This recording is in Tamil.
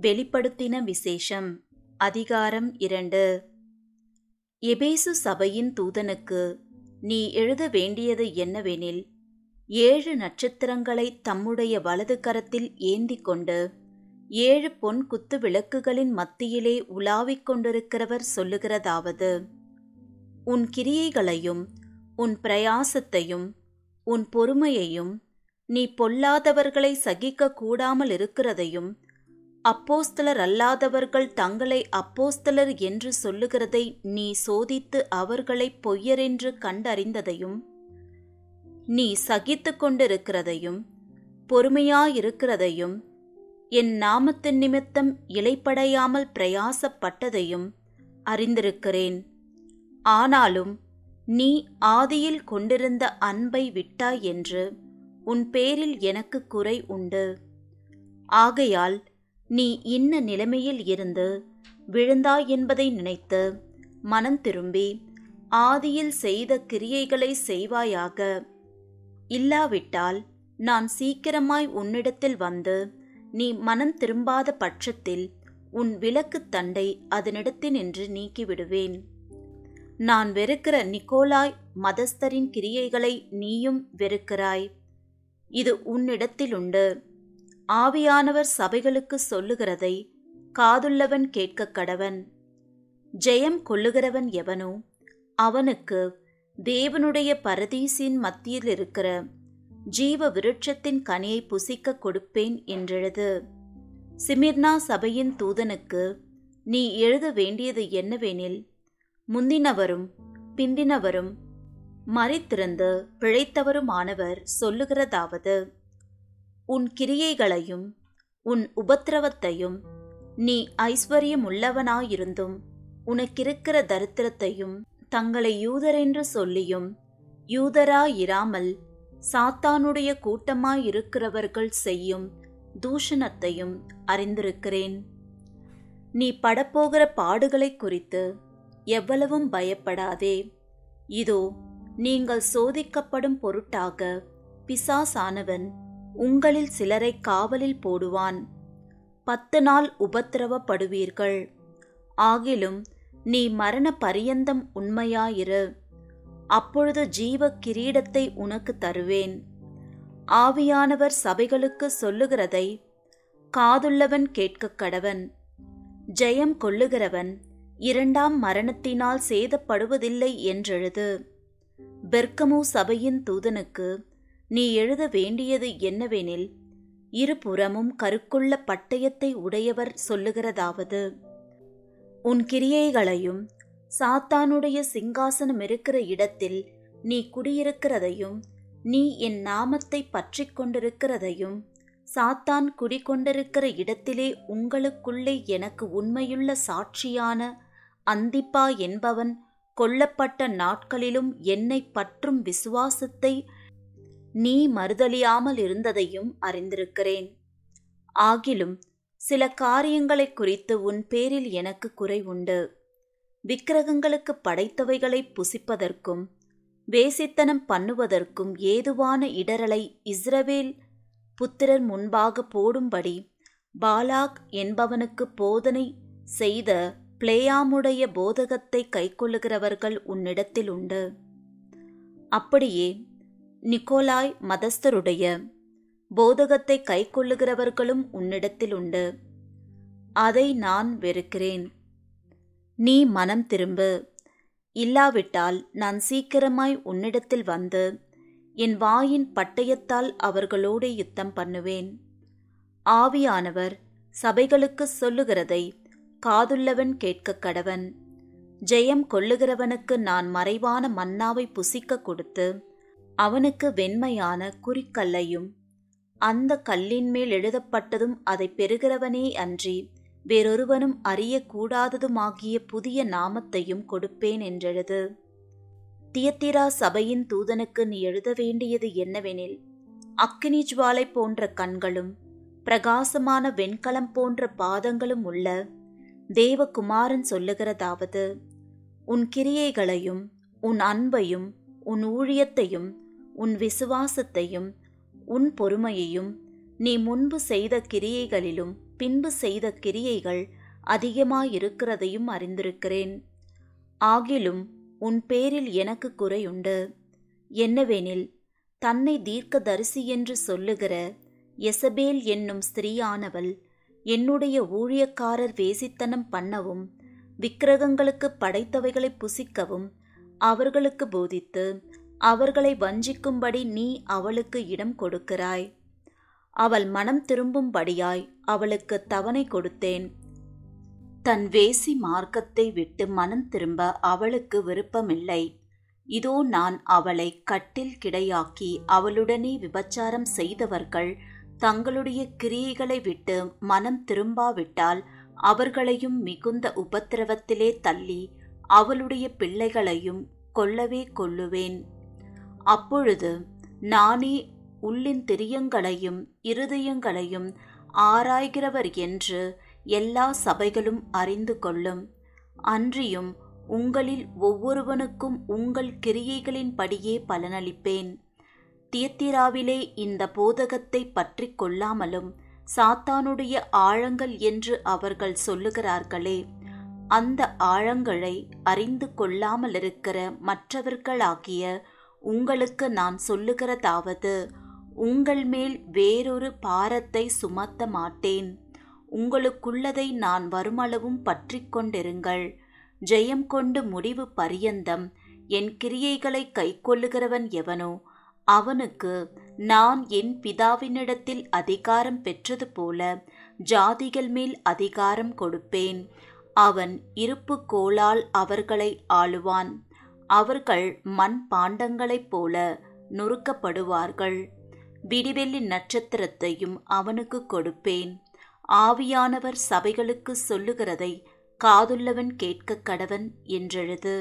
வெளிப்படுத்தின விசேஷம். அதிகாரம் இரண்டு. எபேசு சபையின் தூதனுக்கு நீ எழுத வேண்டியது என்னவெனில் ஏழு நட்சத்திரங்களை தம்முடைய வலது கரத்தில் ஏந்தி கொண்டு ஏழு பொன் குத்து விளக்குகளின் மத்தியிலே உலாவிக் கொண்டிருக்கிறவர் சொல்லுகிறதாவது. உன் கிரியைகளையும் உன் பிரயாசத்தையும் உன் பொறுமையையும் நீ பொல்லாதவர்களை சகிக்க கூடாமல் இருக்கிறதையும் அப்போஸ்தலர் அல்லாதவர்கள் தங்களை அப்போஸ்தலர் என்று சொல்லுகிறதை நீ சோதித்து அவர்களை பொய்யரென்று கண்டறிந்ததையும் நீ சகித்து கொண்டிருக்கிறதையும் பொறுமையாயிருக்கிறதையும் என் நாமத்தின் நிமித்தம் இலைப்படையாமல் பிரயாசப்பட்டதையும் அறிந்திருக்கிறேன். ஆனாலும் நீ ஆதியில் கொண்டிருந்த அன்பை விட்டாய் என்று உன் பேரில் எனக்கு குறை உண்டு. ஆகையால் நீ இன்ன நிலைமையில் இருந்து விழுந்தாய் என்பதை நினைத்து மனம் திரும்பி ஆதியில் செய்த கிரியைகளை செய்வாயாக. இல்லாவிட்டால் நான் சீக்கிரமாய் உன்னிடத்தில் வந்து நீ மனம் திரும்பாத பட்சத்தில் உன் விளக்குத் தண்டை அதனிடத்தினின்று நீக்கிவிடுவேன். நான் வெறுக்கிற நிக்கோலாய் மதஸ்தரின் கிரியைகளை நீயும் வெறுக்கிறாய். இது உன்னிடத்திலுண்டு. ஆவியானவர் சபைகளுக்கு சொல்லுகிறதை காதுள்ளவன் கேட்க கடவன். ஜெயம் கொள்ளுகிறவன் எவனோ? அவனுக்கு தேவனுடைய பரதீசின் மத்தியில் இருக்கிற ஜீவ விருட்சத்தின் கனியை புசிக்க கொடுப்பேன் என்றெழுது. சிமிர்னா சபையின் தூதனுக்கு நீ எழுத வேண்டியது என்னவெனில் முந்தினவரும் பிந்தினவரும் மறித்திருந்து பிழைத்தவருமானவர் சொல்லுகிறதாவது? உன் கிரியைகளையும் உன் உபத்திரவத்தையும் நீ ஐஸ்வர்யமுள்ளவனாயிருந்தும் உனக்கிருக்கிற தரித்திரத்தையும் தங்களை யூதரென்று சொல்லியும் யூதராயிராமல் சாத்தானுடைய கூட்டமாயிருக்கிறவர்கள் செய்யும் தூஷணத்தையும் அறிந்திருக்கிறேன். நீ படப்போகிற பாடுகளை குறித்து எவ்வளவும் பயப்படாதே. இதோ நீங்கள் சோதிக்கப்படும் பொருட்டாக பிசாசானவன் உங்களில் சிலரை காவலில் போடுவான். பத்து நாள் உபத்திரவப்படுவீர்கள். ஆகிலும் நீ மரண பரியந்தம் உண்மையாயிரு. அப்பொழுது ஜீவ கிரீடத்தை உனக்கு தருவேன். ஆவியானவர் சபைகளுக்கு சொல்லுகிறதை காதுள்ளவன் கேட்க கடவன். ஜெயம் கொள்ளுகிறவன் இரண்டாம் மரணத்தினால் சேதப்படுவதில்லை என்றெழுது. பெர்கமு சபையின் தூதனுக்கு நீ எழுத வேண்டியது என்னவெனில் இருபுறமும் கருக்குள்ள பட்டயத்தை உடையவர் சொல்லுகிறதாவது உன் கிரியைகளையும் சாத்தானுடைய சிங்காசனம் இருக்கிற இடத்தில் நீ குடியிருக்கிறதையும் நீ என் நாமத்தை பற்றி கொண்டிருக்கிறதையும் சாத்தான் குடிகொண்டிருக்கிற இடத்திலே உங்களுக்குள்ளே எனக்கு உண்மையுள்ள சாட்சியான அந்திப்பா என்பவன் கொல்லப்பட்ட நாட்களிலும் என்னை பற்றும் விசுவாசத்தை நீ மறுதலியாமல் இருந்ததையும் அறிந்திருக்கிறேன். ஆகிலும் சில காரியங்களை குறித்து உன் பேரில் எனக்கு குறை உண்டு. விக்கிரகங்களுக்கு படைத்தவைகளை புசிப்பதற்கும் வேசித்தனம் பண்ணுவதற்கும் ஏதுவான இடரலை இஸ்ரவேல் புத்திரர் முன்பாக போடும்படி பாலாக் என்பவனுக்கு போதனை செய்த பிளேயாமுடைய போதகத்தை கைக்கொள்ளுகிறவர்கள் உன்னிடத்தில் உண்டு. அப்படியே நிக்கோலாய் மதஸ்தருடைய போதகத்தை கைக்கொள்ளுகிறவர்களும் உன்னிடத்தில் உண்டு அதை நான் வெறுக்கிறேன். நீ மனம் திரும்பு. இல்லாவிட்டால் நான் சீக்கிரமாய் உன்னிடத்தில் வந்து என் வாயின் பட்டயத்தால் அவர்களோடு யுத்தம் பண்ணுவேன். ஆவியானவர் சபைகளுக்கு சொல்லுகிறதை காதுள்ளவன் கேட்க கடவன். ஜெயம் கொள்ளுகிறவனுக்கு நான் மறைவான மன்னாவை புசிக்க கொடுத்து அவனுக்கு வெண்மையான குறிக்கல்லையும் அந்த கல்லின் மேல் எழுதப்பட்டதும் அதை பெறுகிறவனே அன்றி வேறொருவனும் அறியக்கூடாததுமாகிய புதிய நாமத்தையும் கொடுப்பேன் என்றெழுது. தியத்திரா சபையின் தூதனுக்கு நீ எழுத வேண்டியது என்னவெனில் அக்கினி ஜுவாலை போன்ற கண்களும் பிரகாசமான வெண்கலம் போன்ற பாதங்களும் உள்ள தேவகுமாரன் சொல்லுகிறதாவது உன் கிரியைகளையும் உன் அன்பையும் உன் ஊழியத்தையும் உன் விசுவாசத்தையும் உன் பொறுமையையும் நீ முன்பு செய்த கிரியைகளிலும் பின்பு செய்த கிரியைகள் அதிகமாயிருக்கிறதையும் அறிந்திருக்கிறேன். ஆகிலும் உன் பேரில் எனக்கு குறையுண்டு. என்னவெனில் தன்னை தீர்க்கதரிசி என்று சொல்லுகிற எசபேல் என்னும் ஸ்திரீயானவள் என்னுடைய ஊழியக்காரர் வேசித்தனம் பண்ணவும் விக்கிரகங்களுக்கு படைத்தவைகளை புசிக்கவும் அவர்களுக்கு போதித்து அவர்களை வஞ்சிக்கும்படி நீ அவளுக்கு இடம் கொடுக்கிறாய். அவள் மனம் திரும்பும்படியாய் அவளுக்கு தவணை கொடுத்தேன். தன் வேசி மார்க்கத்தை விட்டு மனம் திரும்ப அவளுக்கு விருப்பமில்லை. இதோ நான் அவளை கட்டில் கிடையாக்கி அவளுடனே விபச்சாரம் செய்தவர்கள் தங்களுடைய கிரியைகளை விட்டு மனம் திரும்பாவிட்டால் அவர்களையும் மிகுந்த உபத்திரவத்திலே தள்ளி அவளுடைய பிள்ளைகளையும் கொல்லவே கொல்லுவேன். அப்பொழுது நானே உள்ளின் திரியங்களையும் இருதயங்களையும் ஆராய்கிறவர் என்று எல்லா சபைகளும் அறிந்து கொள்ளும். அன்றியும் உங்களில் ஒவ்வொருவனுக்கும் உங்கள் கிரியைகளின்படியே பலனளிப்பேன். தியத்திராவிலே இந்த போதகத்தை பற்றி கொள்ளாமலும் சாத்தானுடைய ஆழங்கள் என்று அவர்கள் சொல்லுகிறார்களே அந்த ஆழங்களை அறிந்து கொள்ளாமலிருக்கிற மற்றவர்களாகிய உங்களுக்கு நான் சொல்லுகிறதாவது உங்கள் மேல் வேறொரு பாரத்தை சுமத்த மாட்டேன். உங்களுக்குள்ளதை நான் வருமளவும் பற்றி கொண்டிருங்கள். ஜெயம் கொண்டு முடிவு பரியந்தம். என் கிரியைகளை கைக்கொள்ளுகிறவன் எவனோ அவனுக்கு நான் என் பிதாவினிடத்தில் அதிகாரம் பெற்றது போல ஜாதிகள் மேல் அதிகாரம் கொடுப்பேன். அவன் இருப்பு கோளால் அவர்களை ஆளுவான். அவர்கள் மண் பாண்டங்களைப் போல நொறுக்கப்படுவார்கள். விடிவெள்ளி நட்சத்திரத்தையும் அவனுக்கு கொடுப்பேன். ஆவியானவர் சபைகளுக்கு சொல்லுகிறதை காதுள்ளவன் கேட்க கடவன் என்றெழுது.